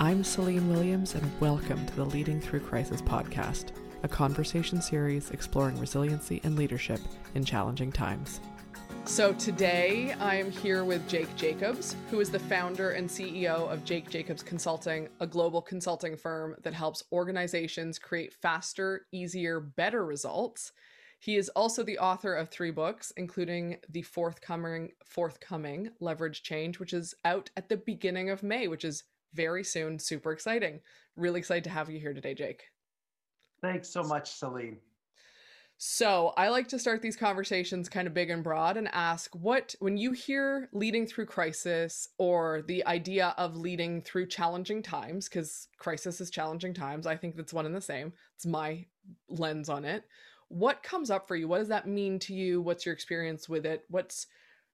I'm Celine Williams, and welcome to the Leading Through Crisis podcast, a conversation series exploring resiliency and leadership in challenging times. So, today I am here with Jake Jacobs, who is the founder and CEO of Jake Jacobs Consulting, a global consulting firm that helps organizations create faster, easier, better results. He is also the author of three books, including the forthcoming forthcoming Leverage Change, which is out at the beginning of May, which is very soon. Super exciting. Really excited to have you here today, Jake. Thanks so much, Celine. So, I like to start these conversations kind of big and broad and ask what, when you hear leading through crisis or the idea of leading through challenging times, because crisis is challenging times, I think that's one and the same. It's my lens on it. What comes up for you? What does that mean to you? What's your experience with it? What's,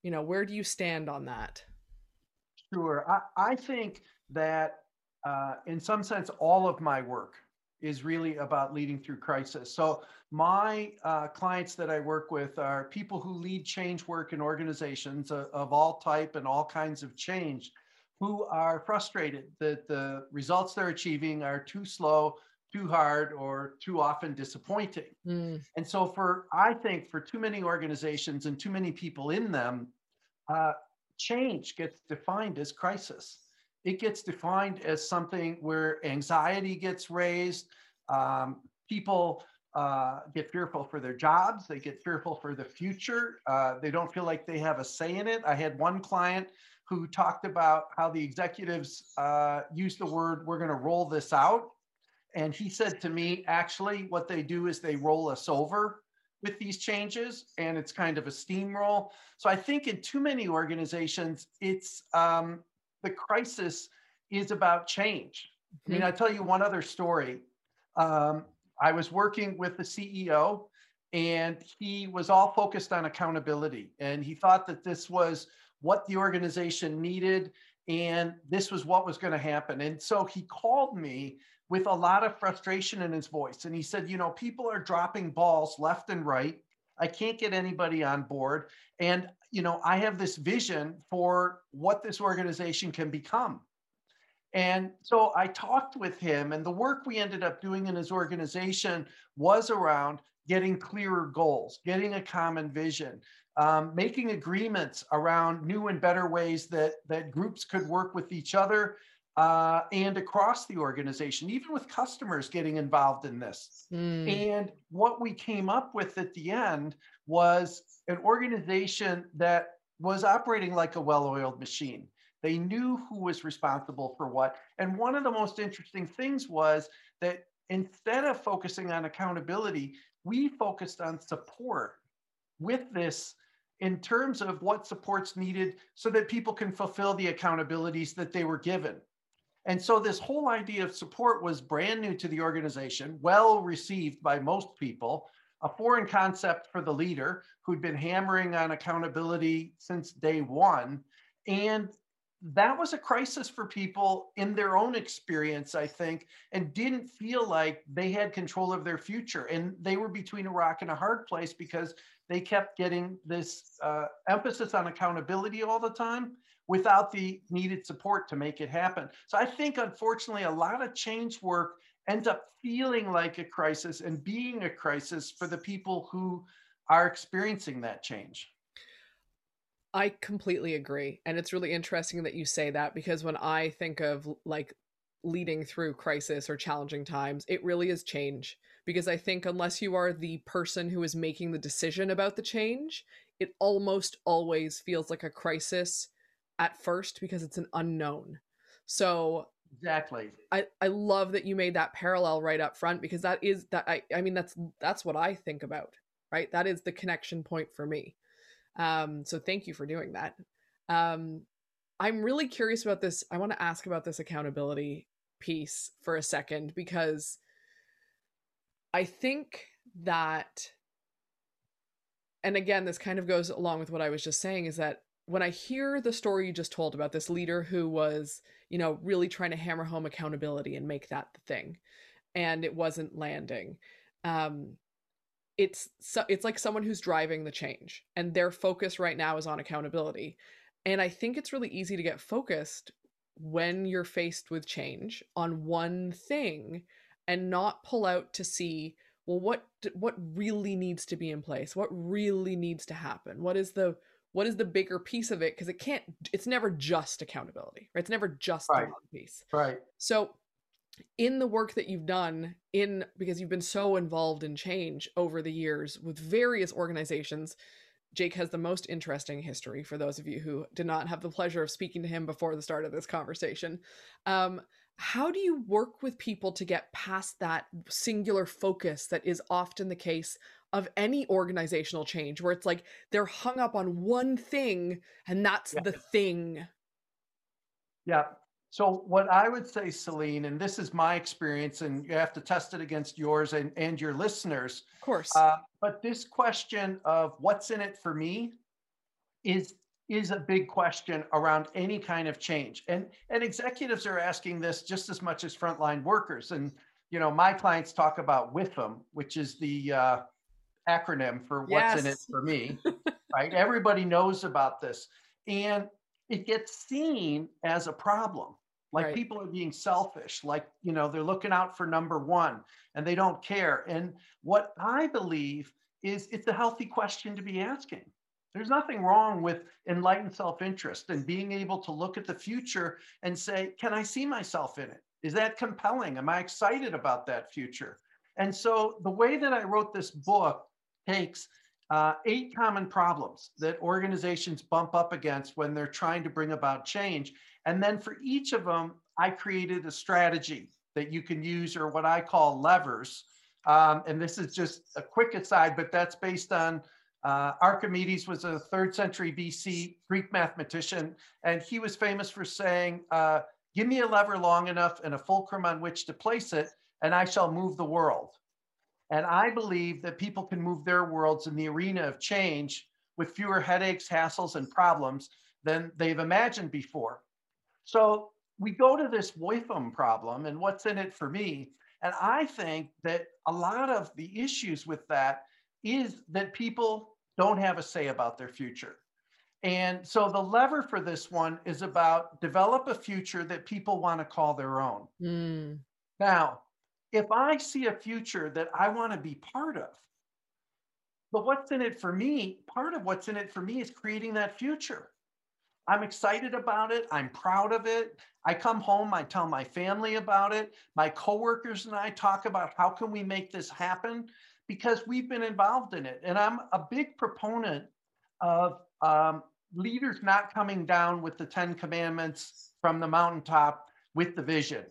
you know, where do you stand on that? Sure. I, I think that uh, in some sense, all of my work is really about leading through crisis. So my uh, clients that I work with are people who lead change work in organizations of, of all type and all kinds of change, who are frustrated that the results they're achieving are too slow, too hard, or too often disappointing. Mm. And so for I think for too many organizations and too many people in them, uh, change gets defined as crisis it gets defined as something where anxiety gets raised. Um, people uh, get fearful for their jobs. They get fearful for the future. Uh, they don't feel like they have a say in it. I had one client who talked about how the executives uh, use the word, we're going to roll this out. And he said to me, actually, what they do is they roll us over with these changes, and it's kind of a steamroll. So I think in too many organizations, it's um, the crisis is about change. Mm-hmm. I mean, mm-hmm. I'll tell you one other story. Um, I was working with the CEO, and he was all focused on accountability. And he thought that this was what the organization needed, and this was what was going to happen. And so he called me with a lot of frustration in his voice. And he said, You know, people are dropping balls left and right. I can't get anybody on board. And, you know, I have this vision for what this organization can become. And so I talked with him, and the work we ended up doing in his organization was around getting clearer goals, getting a common vision, um, making agreements around new and better ways that, that groups could work with each other uh, and across the organization, even with customers getting involved in this. Mm. And what we came up with at the end was an organization that was operating like a well oiled machine. They knew who was responsible for what. And one of the most interesting things was that instead of focusing on accountability, we focused on support with this in terms of what support's needed so that people can fulfill the accountabilities that they were given. And so this whole idea of support was brand new to the organization, well received by most people, a foreign concept for the leader who'd been hammering on accountability since day one. And that was a crisis for people in their own experience, I think, and didn't feel like they had control of their future. And they were between a rock and a hard place because they kept getting this uh, emphasis on accountability all the time without the needed support to make it happen. So I think, unfortunately, a lot of change work ends up feeling like a crisis and being a crisis for the people who are experiencing that change. I completely agree. And it's really interesting that you say that because when I think of like leading through crisis or challenging times, it really is change. Because I think unless you are the person who is making the decision about the change, it almost always feels like a crisis at first because it's an unknown. So exactly. I I love that you made that parallel right up front because that is that I I mean that's that's what I think about, right? That is the connection point for me. Um so thank you for doing that. Um I'm really curious about this. I want to ask about this accountability piece for a second because I think that and again this kind of goes along with what I was just saying is that when I hear the story you just told about this leader who was, you know, really trying to hammer home accountability and make that the thing, and it wasn't landing, um, it's so, it's like someone who's driving the change, and their focus right now is on accountability, and I think it's really easy to get focused when you're faced with change on one thing and not pull out to see well what what really needs to be in place? What really needs to happen? What is the what is the bigger piece of it because it can't it's never just accountability right it's never just right. the one piece right so in the work that you've done in because you've been so involved in change over the years with various organizations Jake has the most interesting history for those of you who did not have the pleasure of speaking to him before the start of this conversation. Um, how do you work with people to get past that singular focus that is often the case of any organizational change where it's like they're hung up on one thing and that's yeah. the thing? Yeah. So what I would say, Celine, and this is my experience, and you have to test it against yours and, and your listeners. Of course. Uh, but this question of what's in it for me is is a big question around any kind of change. And and executives are asking this just as much as frontline workers. And you know, my clients talk about WIFM, which is the uh, acronym for what's yes. in it for me. right? Everybody knows about this. And it gets seen as a problem like right. people are being selfish like you know they're looking out for number one and they don't care and what i believe is it's a healthy question to be asking there's nothing wrong with enlightened self-interest and being able to look at the future and say can i see myself in it is that compelling am i excited about that future and so the way that i wrote this book takes uh, eight common problems that organizations bump up against when they're trying to bring about change and then for each of them, I created a strategy that you can use or what I call levers. Um, and this is just a quick aside, but that's based on uh, Archimedes was a third century BC Greek mathematician, and he was famous for saying, uh, "Give me a lever long enough and a fulcrum on which to place it, and I shall move the world." And I believe that people can move their worlds in the arena of change with fewer headaches, hassles, and problems than they've imagined before. So we go to this WIFM problem and what's in it for me. And I think that a lot of the issues with that is that people don't have a say about their future. And so the lever for this one is about develop a future that people want to call their own. Mm. Now, if I see a future that I want to be part of, but what's in it for me, part of what's in it for me is creating that future. I'm excited about it. I'm proud of it. I come home, I tell my family about it. My coworkers and I talk about how can we make this happen because we've been involved in it. And I'm a big proponent of um, leaders not coming down with the 10 commandments from the mountaintop with the vision.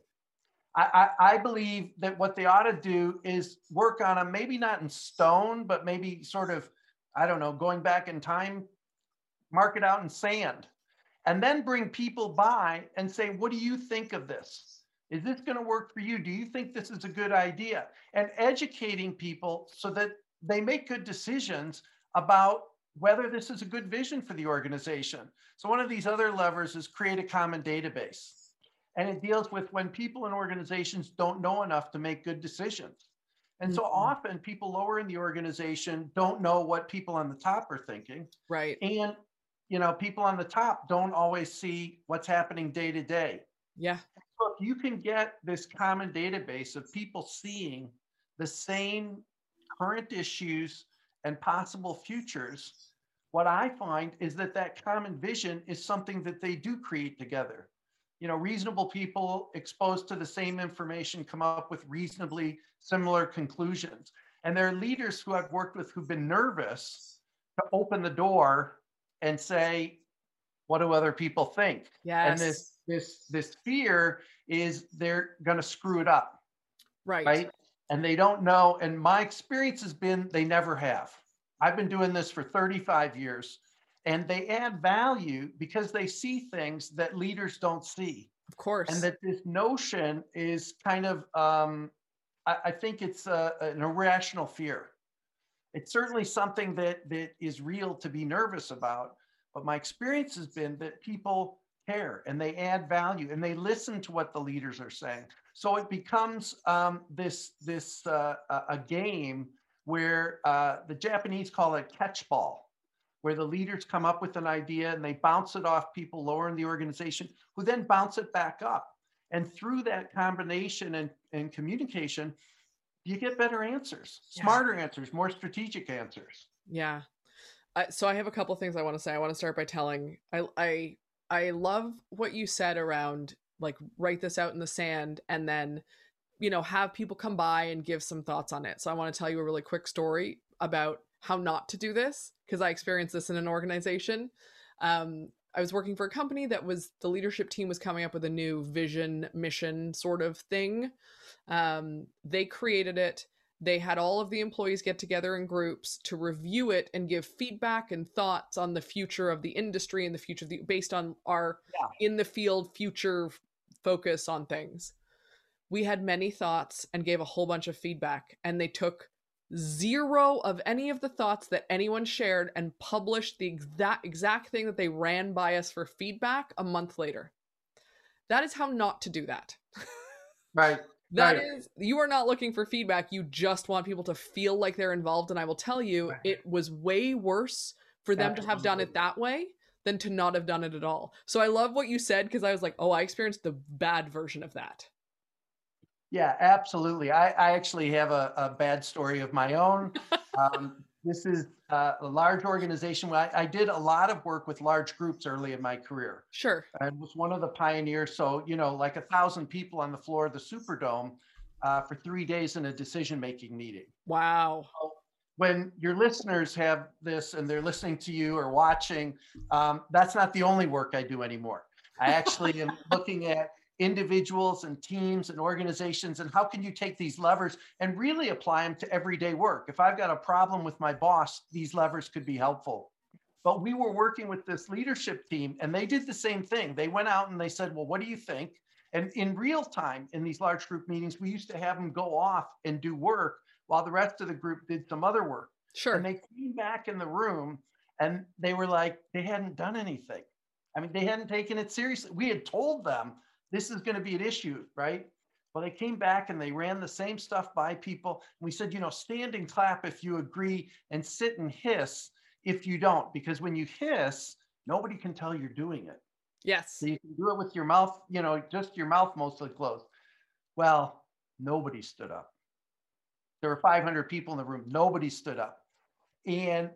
I, I, believe that what they ought to do is work on them, maybe not in stone, but maybe sort of, I don't know, going back in time, mark it out in sand and then bring people by and say, What do you think of this? Is this going to work for you? Do you think this is a good idea? And educating people so that they make good decisions about whether this is a good vision for the organization. So, one of these other levers is create a common database. And it deals with when people and organizations don't know enough to make good decisions. And so mm-hmm. often people lower in the organization don't know what people on the top are thinking. Right. And you know, people on the top don't always see what's happening day to day. Yeah. So if you can get this common database of people seeing the same current issues and possible futures, what I find is that that common vision is something that they do create together. You know, reasonable people exposed to the same information come up with reasonably similar conclusions. And there are leaders who I've worked with who've been nervous to open the door and say, what do other people think? Yes. And this this this fear is they're going to screw it up. Right. Right. And they don't know. And my experience has been they never have. I've been doing this for 35 years and they add value because they see things that leaders don't see. Of course. And that this notion is kind of, um, I, I think it's a, an irrational fear it's certainly something that that is real to be nervous about but my experience has been that people care and they add value and they listen to what the leaders are saying so it becomes um, this this uh, a game where uh, the japanese call it catch ball where the leaders come up with an idea and they bounce it off people lower in the organization who then bounce it back up. And through that combination and, and communication, you get better answers, yeah. smarter answers, more strategic answers. Yeah. Uh, so I have a couple things I want to say. I want to start by telling I I I love what you said around like write this out in the sand and then you know have people come by and give some thoughts on it. So I want to tell you a really quick story about how not to do this because I experienced this in an organization. Um, I was working for a company that was the leadership team was coming up with a new vision, mission sort of thing. Um, they created it. They had all of the employees get together in groups to review it and give feedback and thoughts on the future of the industry and the future of the based on our yeah. in the field future focus on things. We had many thoughts and gave a whole bunch of feedback, and they took zero of any of the thoughts that anyone shared and published the exact exact thing that they ran by us for feedback a month later. That is how not to do that. Right. That right. is, you are not looking for feedback. You just want people to feel like they're involved. And I will tell you, right. it was way worse for them Absolutely. to have done it that way than to not have done it at all. So I love what you said because I was like, oh, I experienced the bad version of that. Yeah, absolutely. I, I actually have a, a bad story of my own. um, this is uh, a large organization. I, I, did a lot of work with large groups early in my career. Sure. And was one of the pioneers. So, you know, like a thousand people on the floor of the Superdome uh, for three days in a decision making meeting. Wow. So when your listeners have this and they're listening to you or watching, um, that's not the only work I do anymore. I actually am looking at individuals and teams and organizations and how can you take these levers and really apply them to everyday work? If i've got a problem with my boss these levers could be helpful. But we were working with this leadership team and they did the same thing. They went out and they said well what do you think? And in real time in these large group meetings we used to have them go off and do work while the rest of the group did some other work. Sure. And they came back in the room and they were like they hadn't done anything. I mean they hadn't taken it seriously. We had told them this is going to be an issue, right? Well, they came back and they ran the same stuff by people. And we said, you know, stand and clap if you agree and sit and hiss if you don't, because when you hiss, nobody can tell you're doing it. Yes. So you can do it with your mouth, you know, just your mouth mostly closed. Well, nobody stood up. There were 500 people in the room. Nobody stood up. And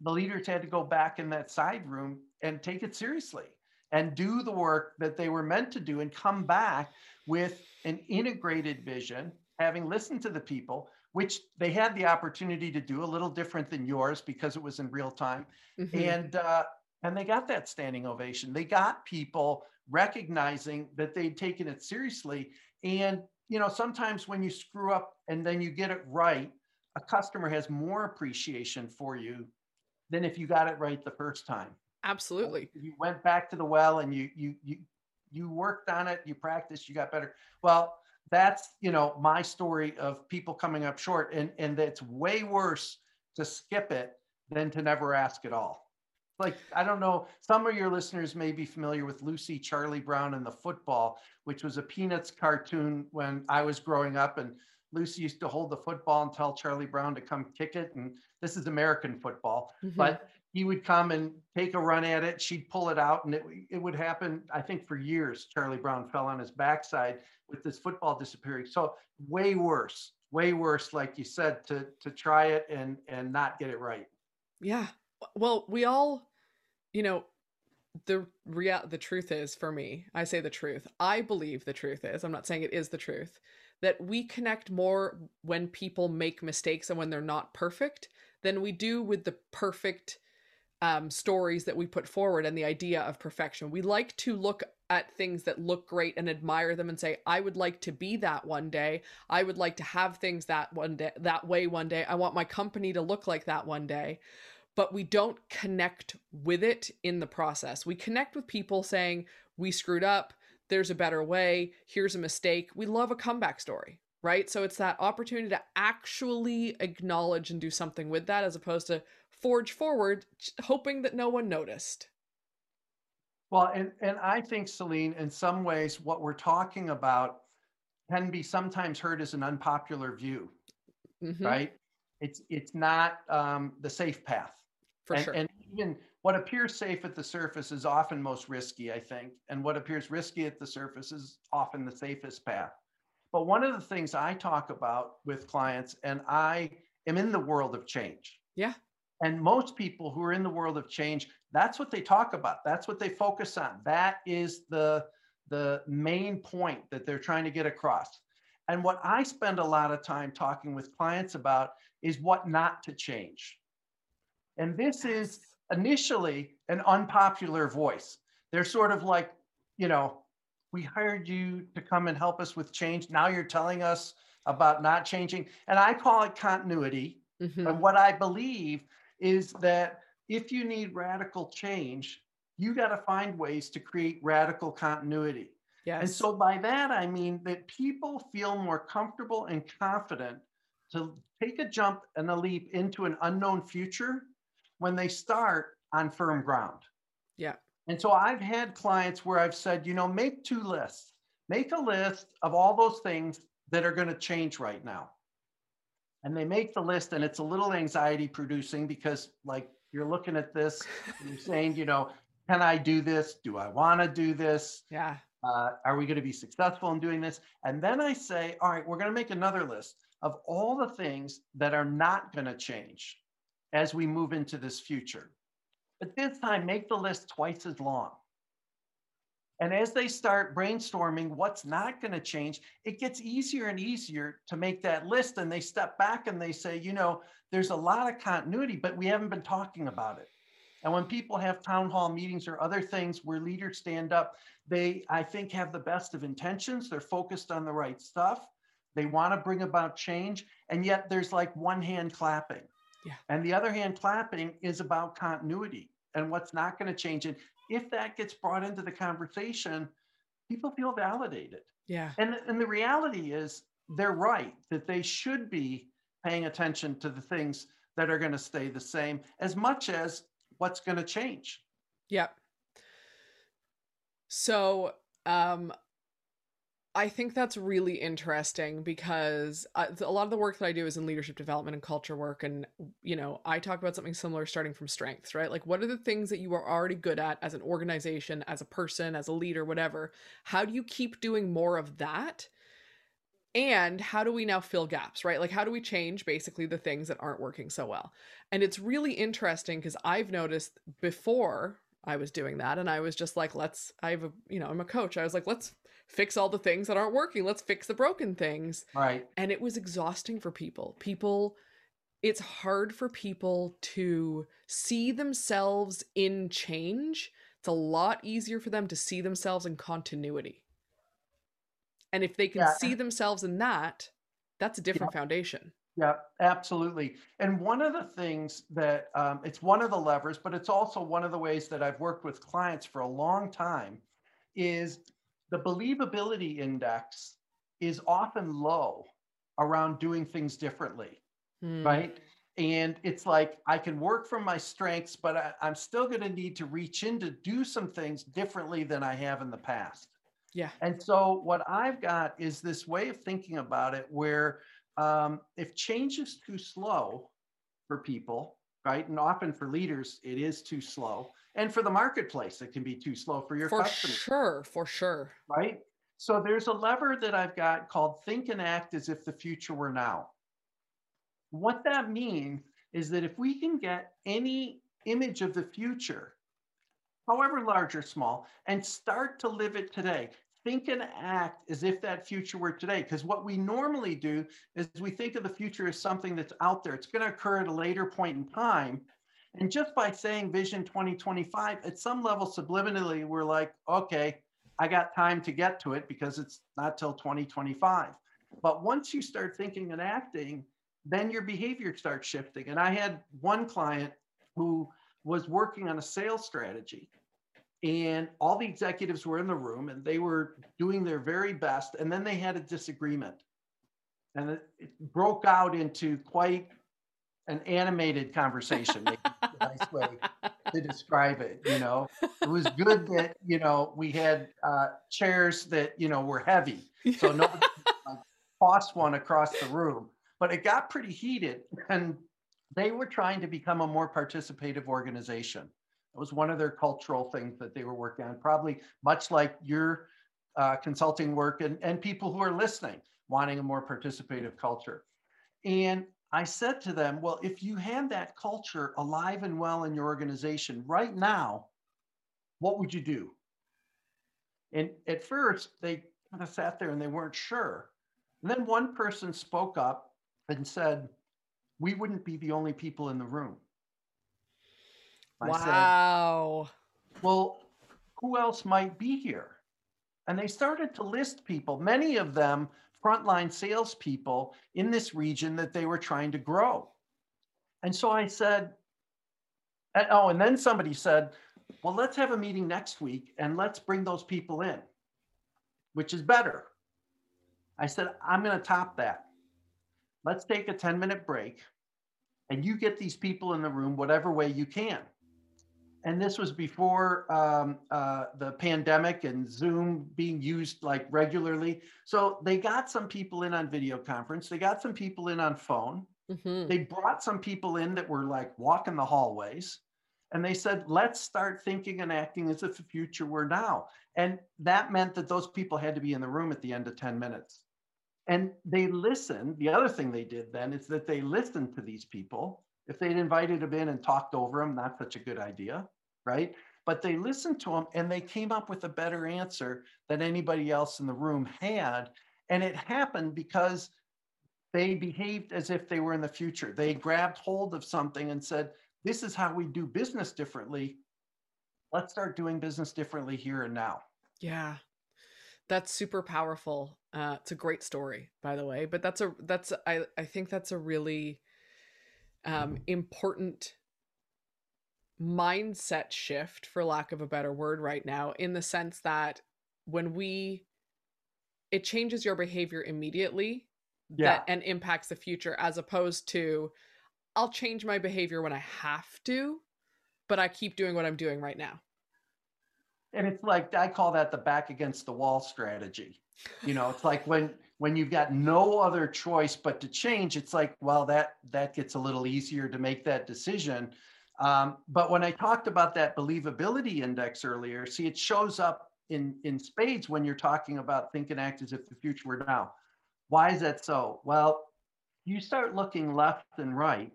the leaders had to go back in that side room and take it seriously and do the work that they were meant to do and come back with an integrated vision, having listened to the people, which they had the opportunity to do a little different than yours because it was in real time. Mm-hmm. And uh, and they got that standing ovation. They got people recognizing that they'd taken it seriously. And you know, sometimes when you screw up and then you get it right, a customer has more appreciation for you than if you got it right the first time. Absolutely. You went back to the well and you you you you worked on it, you practiced, you got better. Well, that's you know my story of people coming up short and and it's way worse to skip it than to never ask at all. Like I don't know, some of your listeners may be familiar with Lucy Charlie Brown and the football, which was a Peanuts cartoon when I was growing up and Lucy used to hold the football and tell Charlie Brown to come kick it. And this is American football, mm-hmm. but he would come and take a run at it. She'd pull it out, and it, it would happen. I think for years, Charlie Brown fell on his backside with this football disappearing. So way worse, way worse, like you said, to to try it and and not get it right. Yeah. Well, we all, you know, the real the truth is for me. I say the truth. I believe the truth is. I'm not saying it is the truth. That we connect more when people make mistakes and when they're not perfect than we do with the perfect um, stories that we put forward and the idea of perfection. We like to look at things that look great and admire them and say, I would like to be that one day. I would like to have things that one day, that way one day. I want my company to look like that one day. But we don't connect with it in the process. We connect with people saying, we screwed up. There's a better way. Here's a mistake. We love a comeback story, right? So it's that opportunity to actually acknowledge and do something with that as opposed to, forge forward, hoping that no one noticed. Well, and, and I think, Celine, in some ways, what we're talking about can be sometimes heard as an unpopular view, mm-hmm. right? It's it's not um, the safe path. For and, sure. And even what appears safe at the surface is often most risky, I think. And what appears risky at the surface is often the safest path. But one of the things I talk about with clients, and I am in the world of change. Yeah. And most people who are in the world of change, that's what they talk about. That's what they focus on. That is the, the main point that they're trying to get across. And what I spend a lot of time talking with clients about is what not to change. And this is initially an unpopular voice. They're sort of like, you know, we hired you to come and help us with change. Now you're telling us about not changing. And I call it continuity. Mm-hmm. And what I believe is that if you need radical change, you got to find ways to create radical continuity. Yes. And so by that, I mean that people feel more comfortable and confident to take a jump and a leap into an unknown future when they start on firm ground. Yeah. And so I've had clients where I've said, you know, make two lists. Make a list of all those things that are going to change right now. And they make the list, and it's a little anxiety producing because, like, you're looking at this, you're saying, you know, can I do this? Do I want to do this? Yeah. Uh, are we going to be successful in doing this? And then I say, all right, we're going to make another list of all the things that are not going to change as we move into this future. But this time, make the list twice as long. And as they start brainstorming what's not going to change, it gets easier and easier to make that list. And they step back and they say, you know, there's a lot of continuity, but we haven't been talking about it. And when people have town hall meetings or other things where leaders stand up, they, I think, have the best of intentions. They're focused on the right stuff. They want to bring about change. And yet there's like one hand clapping. Yeah. And the other hand clapping is about continuity and what's not going to change. And if that gets brought into the conversation, people feel validated. Yeah. And, and the reality is they're right that they should be paying attention to the things that are going to stay the same as much as what's going to change. Yeah. So, um, I think that's really interesting because uh, a lot of the work that I do is in leadership development and culture work. And, you know, I talk about something similar starting from strengths, right? Like, what are the things that you are already good at as an organization, as a person, as a leader, whatever? How do you keep doing more of that? And how do we now fill gaps, right? Like, how do we change basically the things that aren't working so well? And it's really interesting because I've noticed before I was doing that and I was just like, let's, I have a, you know, I'm a coach. I was like, let's fix all the things that aren't working. Let's fix the broken things. Right. And it was exhausting for people. People, it's hard for people to see themselves in change. It's a lot easier for them to see themselves in continuity. And if they can yeah. see themselves in that, that's a different yeah. foundation. Yeah, absolutely. And one of the things that um, it's one of the levers, but it's also one of the ways that I've worked with clients for a long time is the believability index is often low around doing things differently, hmm. right? And it's like I can work from my strengths, but I, I'm still going to need to reach in to do some things differently than I have in the past. Yeah. And so what I've got is this way of thinking about it where um, if change is too slow for people, right? And often for leaders, it is too slow. And for the marketplace it can be too slow for your for customers. For sure for sure. Right? So there's a lever that i've got called think and act as if the future were now. What that means is that if we can get any image of the future however large or small and start to live it today think and act as if that future were today because what we normally do is we think of the future as something that's out there it's going to occur at a later point in time and just by saying Vision 2025, at some level, subliminally, we're like, okay, I got time to get to it because it's not till 2025. But once you start thinking and acting, then your behavior starts shifting. And I had one client who was working on a sales strategy, and all the executives were in the room and they were doing their very best. And then they had a disagreement. And it, it broke out into quite an animated conversation, nice way to describe it. You know, it was good that you know we had uh, chairs that you know were heavy, so nobody like, tossed one across the room. But it got pretty heated, and they were trying to become a more participative organization. It was one of their cultural things that they were working on, probably much like your uh, consulting work and, and people who are listening, wanting a more participative culture. And I said to them, well, if you had that culture alive and well in your organization right now, what would you do? And at first, they kind of sat there and they weren't sure. And then one person spoke up and said, We wouldn't be the only people in the room. Wow. Said, well, who else might be here? And they started to list people, many of them frontline salespeople in this region that they were trying to grow. And so I said, and, oh, and then somebody said, well, let's have a meeting next week and let's bring those people in, which is better. I said, I'm going to top that. Let's take a 10 minute break and you get these people in the room whatever way you can and this was before um, uh, the pandemic and Zoom being used like regularly. So they got some people in on video conference. They got some people in on phone. Mm-hmm. They brought some people in that were like walking the hallways. And they said, let's start thinking and acting as if the future were now. And that meant that those people had to be in the room at the end of 10 minutes. And they listened. The other thing they did then is that they listened to these people if they'd invited him in and talked over him, not such a good idea, right? But they listened to him and they came up with a better answer than anybody else in the room had. And it happened because they behaved as if they were in the future. They grabbed hold of something and said, This is how we do business differently. Let's start doing business differently here and now. Yeah. That's super powerful. Uh, it's a great story, by the way. But that's a that's I I think that's a really um, important mindset shift, for lack of a better word, right now, in the sense that when we, it changes your behavior immediately yeah. that, and impacts the future, as opposed to, I'll change my behavior when I have to, but I keep doing what I'm doing right now. And it's like, I call that the back against the wall strategy. You know, it's like when when you've got no other choice but to change, it's like, well, that that gets a little easier to make that decision. Um, but when I talked about that believability index earlier, see, it shows up in in spades when you're talking about think and act as if the future were now. Why is that so? Well, you start looking left and right,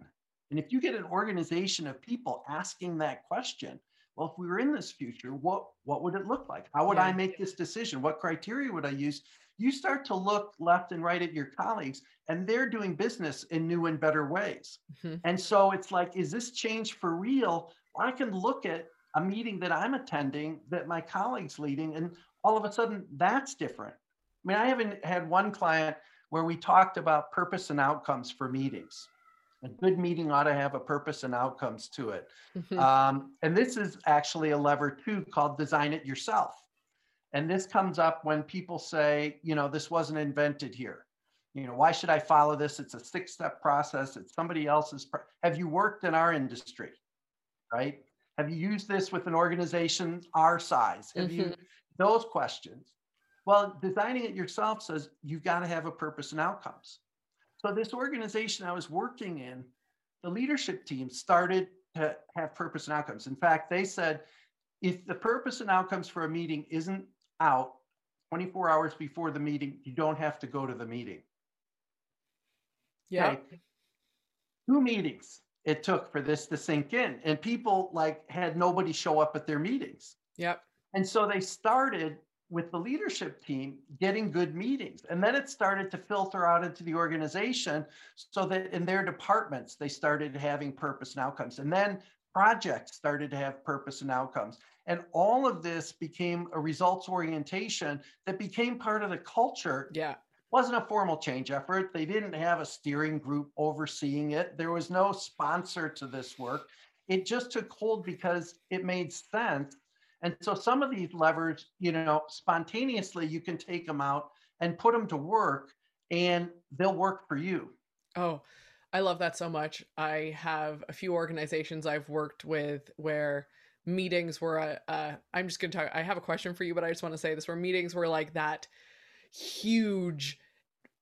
and if you get an organization of people asking that question, well, if we were in this future, what what would it look like? How would yeah. I make this decision? What criteria would I use? You start to look left and right at your colleagues, and they're doing business in new and better ways. Mm-hmm. And so it's like, is this change for real? I can look at a meeting that I'm attending that my colleagues leading, and all of a sudden that's different. I mean, I haven't had one client where we talked about purpose and outcomes for meetings a good meeting ought to have a purpose and outcomes to it. Mm-hmm. Um, and this is actually a lever too called design it yourself. And this comes up when people say, you know, this wasn't invented here. You know, why should I follow this? It's a six step process. It's somebody else's. Pro- have you worked in our industry? Right? Have you used this with an organization our size? Have mm-hmm. you those questions? Well, designing it yourself says you've got to have a purpose and outcomes. So this organization I was working in, the leadership team started to have purpose and outcomes. In fact, they said if the purpose and outcomes for a meeting isn't out 24 hours before the meeting, you don't have to go to the meeting. Yeah. Okay. Two meetings it took for this to sink in. And people like had nobody show up at their meetings. Yep. And so they started with the leadership team getting good meetings. And then it started to filter out into the organization so that in their departments, they started having purpose and outcomes. And then projects started to have purpose and outcomes. And all of this became a results orientation that became part of the culture. Yeah. It wasn't a formal change effort. They didn't have a steering group overseeing it. There was no sponsor to this work. It just took hold because it made sense and so some of these levers, you know, spontaneously you can take them out and put them to work and they'll work for you. Oh, I love that so much. I have a few organizations I've worked with where meetings were uh, uh I'm just going to talk I have a question for you but I just want to say this where meetings were like that huge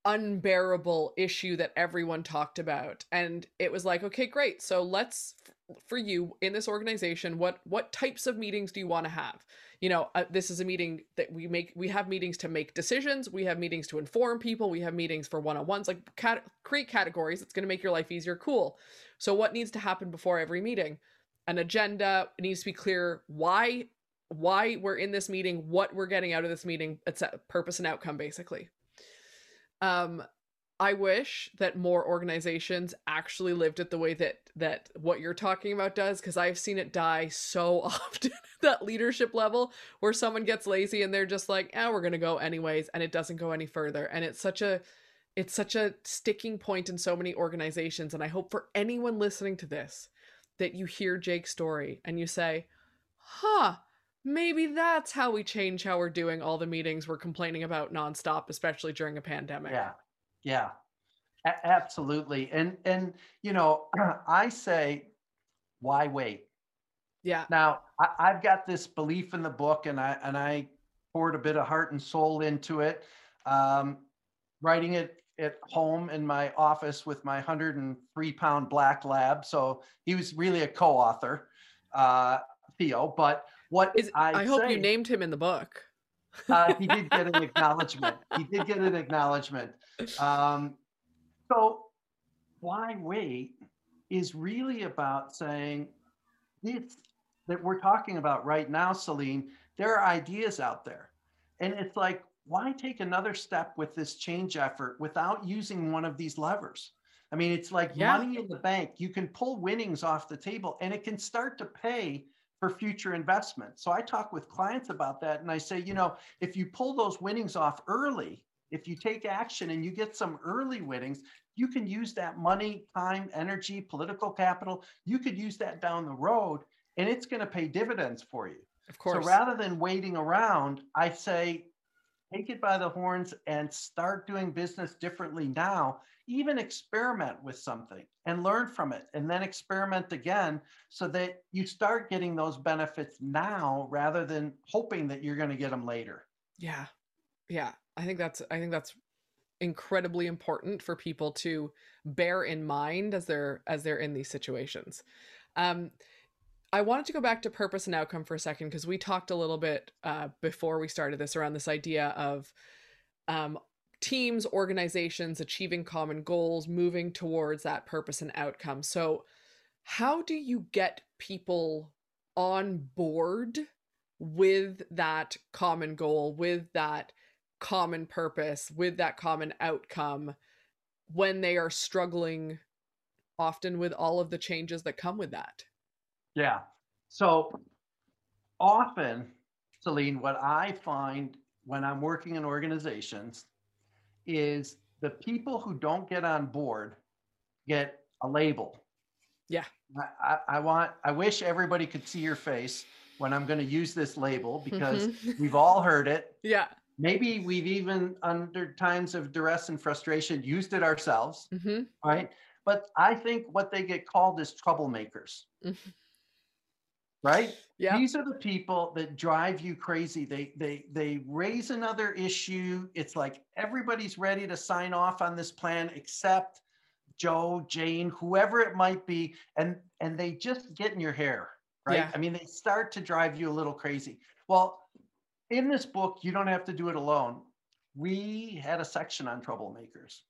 unbearable issue that everyone talked about and it was like okay great so let's for you in this organization what what types of meetings do you want to have? You know uh, this is a meeting that we make we have meetings to make decisions we have meetings to inform people we have meetings for one-on-ones like cat- create categories it's going to make your life easier cool. So what needs to happen before every meeting? An agenda it needs to be clear why why we're in this meeting what we're getting out of this meeting it's a purpose and outcome basically. Um I wish that more organizations actually lived it the way that that what you're talking about does because I've seen it die so often that leadership level where someone gets lazy and they're just like, "Oh, we're going to go anyways," and it doesn't go any further. And it's such a it's such a sticking point in so many organizations and I hope for anyone listening to this that you hear Jake's story and you say, "Huh, maybe that's how we change how we're doing all the meetings we're complaining about nonstop, especially during a pandemic." Yeah. Yeah, a- absolutely. And and you know, I say, why wait? Yeah. Now I, I've got this belief in the book, and I and I poured a bit of heart and soul into it. Um, writing it at home in my office with my 103 pound black lab. So he was really a co-author, uh, Theo. But what Is, I, I hope say, you named him in the book. Uh, he did get an acknowledgement. He did get an acknowledgement. Um, so why wait is really about saying this that we're talking about right now, Celine. There are ideas out there, and it's like why take another step with this change effort without using one of these levers? I mean, it's like Yeah. money in the bank. You can pull winnings off the table, and it can start to pay for future investment. So I talk with clients about that, and I say, you know, if you pull those winnings off early, if you take action and you get some early winnings, you can use that money, time, energy, political capital. You could use that down the road and it's going to pay dividends for you. Of course. So rather than waiting around, I say take it by the horns and start doing business differently now. Even experiment with something and learn from it, and then experiment again so that you start getting those benefits now rather than hoping that you're going to get them later. yeah. Yeah. I think that's I think that's incredibly important for people to bear in mind as they're as they're in these situations. Um I wanted to go back to purpose and outcome for a second because we talked a little bit uh, before we started this around this idea of um, teams, organizations achieving common goals, moving towards that purpose and outcome. So, how do you get people on board with that common goal, with that common purpose, with that common outcome when they are struggling often with all of the changes that come with that? Yeah. So often, Celine, what I find when I'm working in organizations is the people who don't get on board get a label. Yeah. I, I, want, I wish everybody could see your face when I'm going to use this label because Mhm. we've all heard it. yeah. Maybe we've even, under times of duress and frustration, used it ourselves, hmm right? But I think what they get called is troublemakers, Mhm. Right? Yeah. These are the people that drive you crazy. They they they raise another issue. It's like everybody's ready to sign off on this plan except Joe, Jane, whoever it might be, and and they just get in your hair, right? Yeah. I mean, they start to drive you a little crazy. Well, in this book, you don't have to do it alone. We had a section on troublemakers.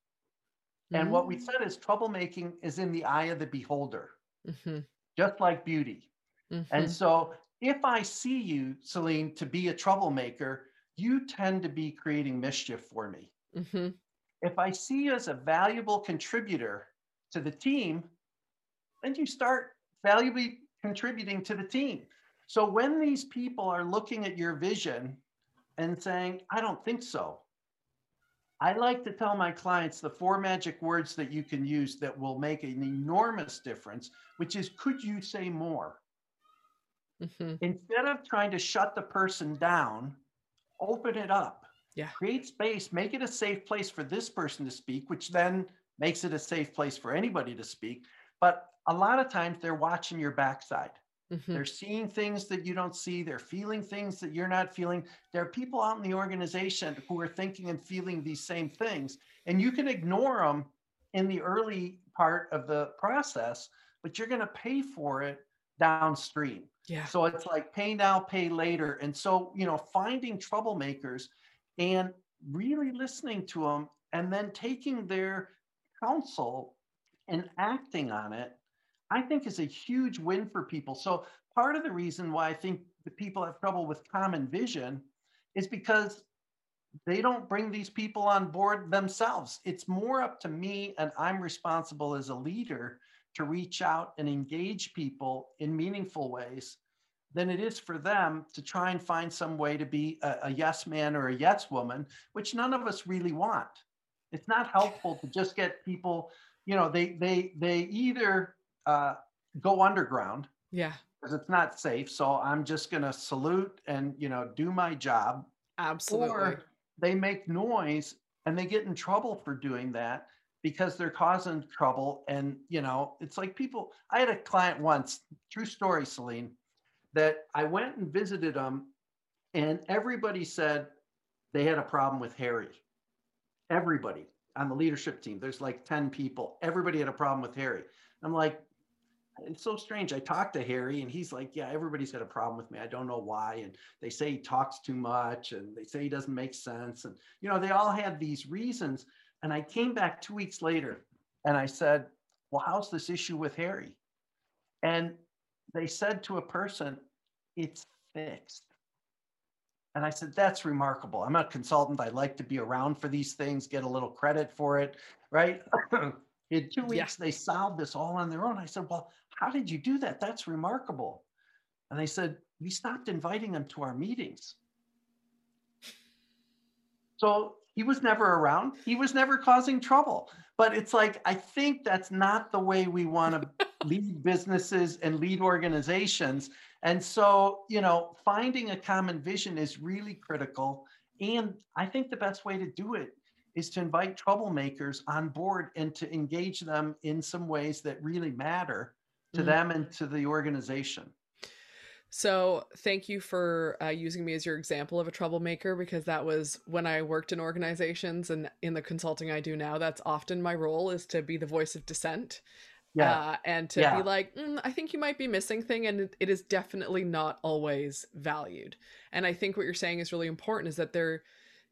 And what we said is troublemaking is in the eye of the beholder, hmm just like beauty. And so if I see you, Celine, to be a troublemaker, you tend to be creating mischief for me. hmm If I see you as a valuable contributor to the team, then you start valuably contributing to the team. So when these people are looking at your vision and saying, I don't think so, I like to tell my clients the four magic words that you can use that will make an enormous difference, which is, could you say more? Hmm instead of trying to shut the person down, open it up. Yeah. Create space, make it a safe place for this person to speak, which then makes it a safe place for anybody to speak. But a lot of times they're watching your backside. Mm-hmm. They're seeing things that you don't see. They're feeling things that you're not feeling. There are people out in the organization who are thinking and feeling these same things. And you can ignore them in the early part of the process, but you're going to pay for it downstream. Yeah. So it's like pay now, pay later. And so, you know, finding troublemakers and really listening to them and then taking their counsel and acting on it, I think is a huge win for people. So part of the reason why I think the people have trouble with common vision is because they don't bring these people on board themselves. It's more up to me, and I'm responsible as a leader to reach out and engage people in meaningful ways than it is for them to try and find some way to be a, a, yes man or a yes woman, which none of us really want. It's not helpful to just get people, you know, they they they either uh, go underground, yeah, because it's not safe. So I'm just gonna salute and you know do my job. Absolutely. Or they make noise and they get in trouble for doing that because they're causing trouble. And you know, it's like people. I had a client once, true story, Celine that I went and visited them, and everybody said they had a problem with Harry. Everybody on the leadership team, there's like 10 people, everybody had a problem with Harry. I'm like, it's so strange. I talked to Harry and he's like, Yeah, everybody's got a problem with me. I don't know why. And they say he talks too much and they say he doesn't make sense. And, you know, they all had these reasons. And I came back two weeks later and I said, Well, how's this issue with Harry? And they said to a person, it's fixed. And I said, that's remarkable. I'm a consultant. I like to be around for these things, get a little credit for it, right? In two weeks, yeah. they solved this all on their own. I said, well, how did you do that? That's remarkable. And they said, we stopped inviting them to our meetings. So he was never around. He was never causing trouble. But it's like, I think that's not the way we want to lead businesses and lead organizations. And so, you know, finding a common vision is really critical. And I think the best way to do it is to invite troublemakers on board and to engage them in some ways that really matter to mm-hmm. them and to the organization. So, thank you for uh, using me as your example of a troublemaker because that was when I worked in organizations and in the consulting I do now. That's often my role is to be the voice of dissent. Yeah. Uh, and to yeah. be like, mm, I think you might be missing thing, and it, is definitely not always valued. And I think what you're saying is really important is that there,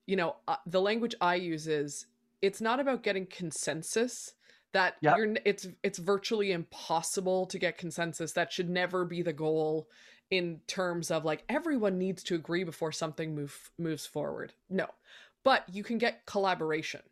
you know, uh, the language I use is it's not about getting consensus that yep. you're it's it's virtually impossible to get consensus that should never be the goal in terms of like everyone needs to agree before something move moves forward. No. But you can get collaboration.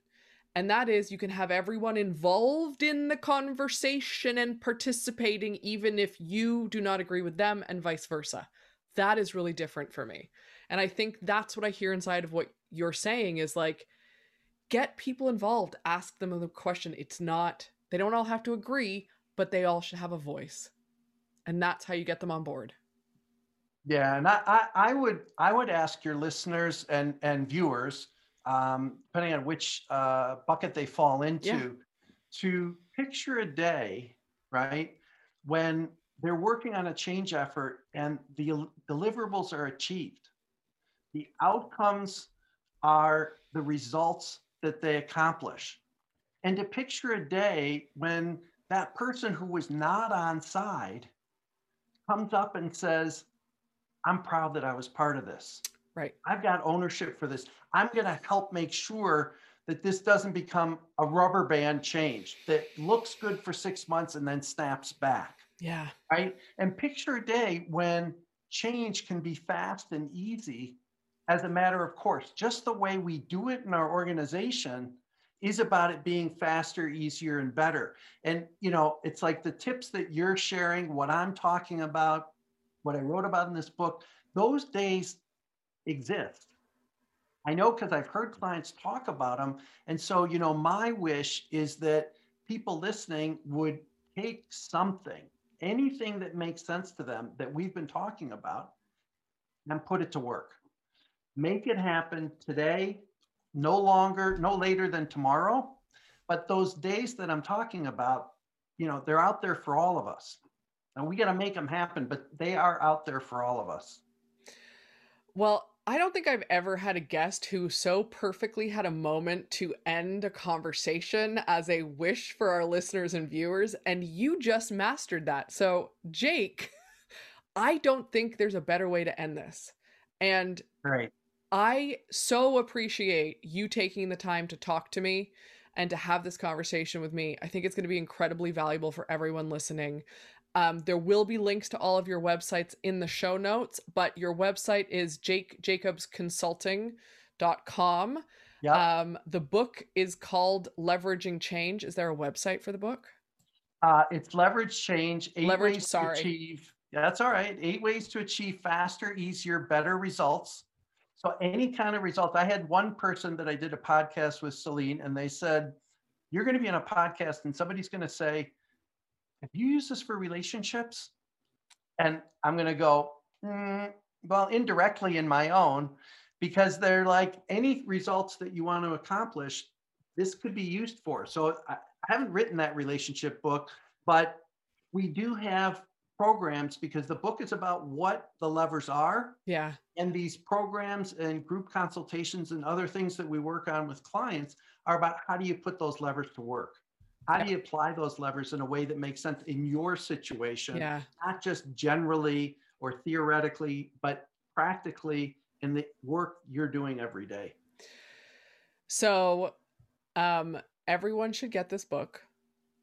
And that is you can have everyone involved in the conversation and participating even if you do not agree with them and vice versa. That is really different for me. And I think that's what I hear inside of what you're saying is like get people involved, ask them the question. It's not they don't all have to agree, but they all should have a voice. And that's how you get them on board. Yeah, and I, I, I would I would ask your listeners and and viewers, um, depending on which uh, bucket they fall into, yeah. to picture a day, right, when they're working on a change effort and the deliverables are achieved, the outcomes are the results that they accomplish, and to picture a day when that person who was not on side comes up and says I'm proud that I was part of this. Right. I've got ownership for this. I'm going to help make sure that this doesn't become a rubber band change that looks good for six months and then snaps back. Yeah. Right. And picture a day when change can be fast and easy as a matter of course. Just the way we do it in our organization is about it being faster, easier, and better. And, you know, it's like the tips that you're sharing, what I'm talking about, what I wrote about in this book, those days exist. I know because I've heard clients talk about them. And so, you know, my wish is that people listening would take something, anything that makes sense to them that we've been talking about, and put it to work. Make it happen today, no longer, no later than tomorrow. But those days that I'm talking about, you know, they're out there for all of us. And we got to make them happen. But they are out there for all of us. Well, I don't think I've ever had a guest who so perfectly had a moment to end a conversation as a wish for our listeners and viewers, and you just mastered that. So, Jake, I don't think there's a better way to end this. And Great. I so appreciate you taking the time to talk to me and to have this conversation with me. I think it's going to be incredibly valuable for everyone listening. Um, there will be links to all of your websites in the show notes, but your website is jakejacobsconsulting.com. Yeah. Um, the book is called Leveraging Change. Is there a website for the book? Uh, it's leverage change. Eight Leverage- ways sorry. to achieve. Yeah, that's all right. Eight ways to achieve faster, easier, better results. So any kind of result. I had one person that I did a podcast with, Celine, and they said, "You're going to be on a podcast, and somebody's going to say, have you used this for relationships?" And I'm going to go, "Mm, well, indirectly in my own, because they're like any results that you want to accomplish, this could be used for. So I, I haven't written that relationship book, but we do have programs because the book is about what the levers are Yeah. and these programs and group consultations and other things that we work on with clients are about how do you put those levers to work how Yeah. do you apply those levers in a way that makes sense in your situation Yeah. not just generally or theoretically but practically in the work you're doing every day So, um, everyone should get this book,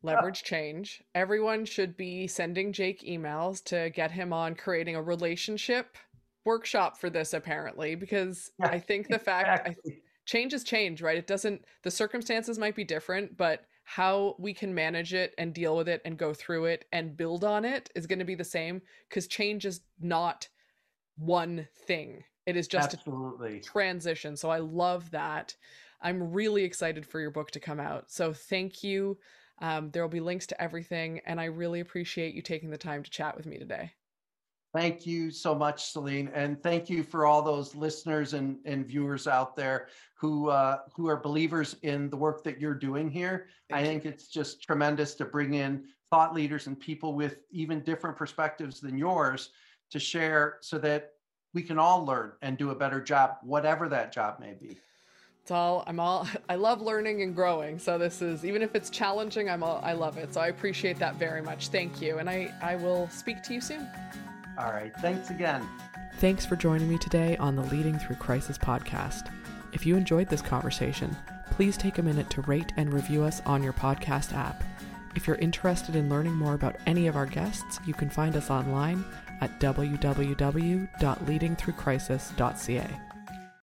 Leverage Change. Everyone should be sending Jake emails to get him on creating a relationship workshop for this, apparently, because Yeah, I think the fact I, change is change, right? It doesn't, the circumstances might be different, but how we can manage it and deal with it and go through it and build on it is going to be the same because change is not one thing. It is just a absolutely transition. So I love that. I'm really excited for your book to come out. So thank you. Um, there will be links to everything, and I really appreciate you taking the time to chat with me today. Thank you so much, Celine, and thank you for all those listeners and, and viewers out there who uh, who are believers in the work that you're doing here. I Thank you. think it's just tremendous to bring in thought leaders and people with even different perspectives than yours to share, so that we can all learn and do a better job, whatever that job may be. It's all I'm all I love learning and growing. So this is even if it's challenging, I'm all I love it. So I appreciate that very much. Thank you, and I I will speak to you soon. All right, thanks again. Thanks for joining me today on the Leading Through Crisis podcast. If you enjoyed this conversation, please take a minute to rate and review us on your podcast app. If you're interested in learning more about any of our guests, you can find us online at www.leadingthroughcrisis.ca.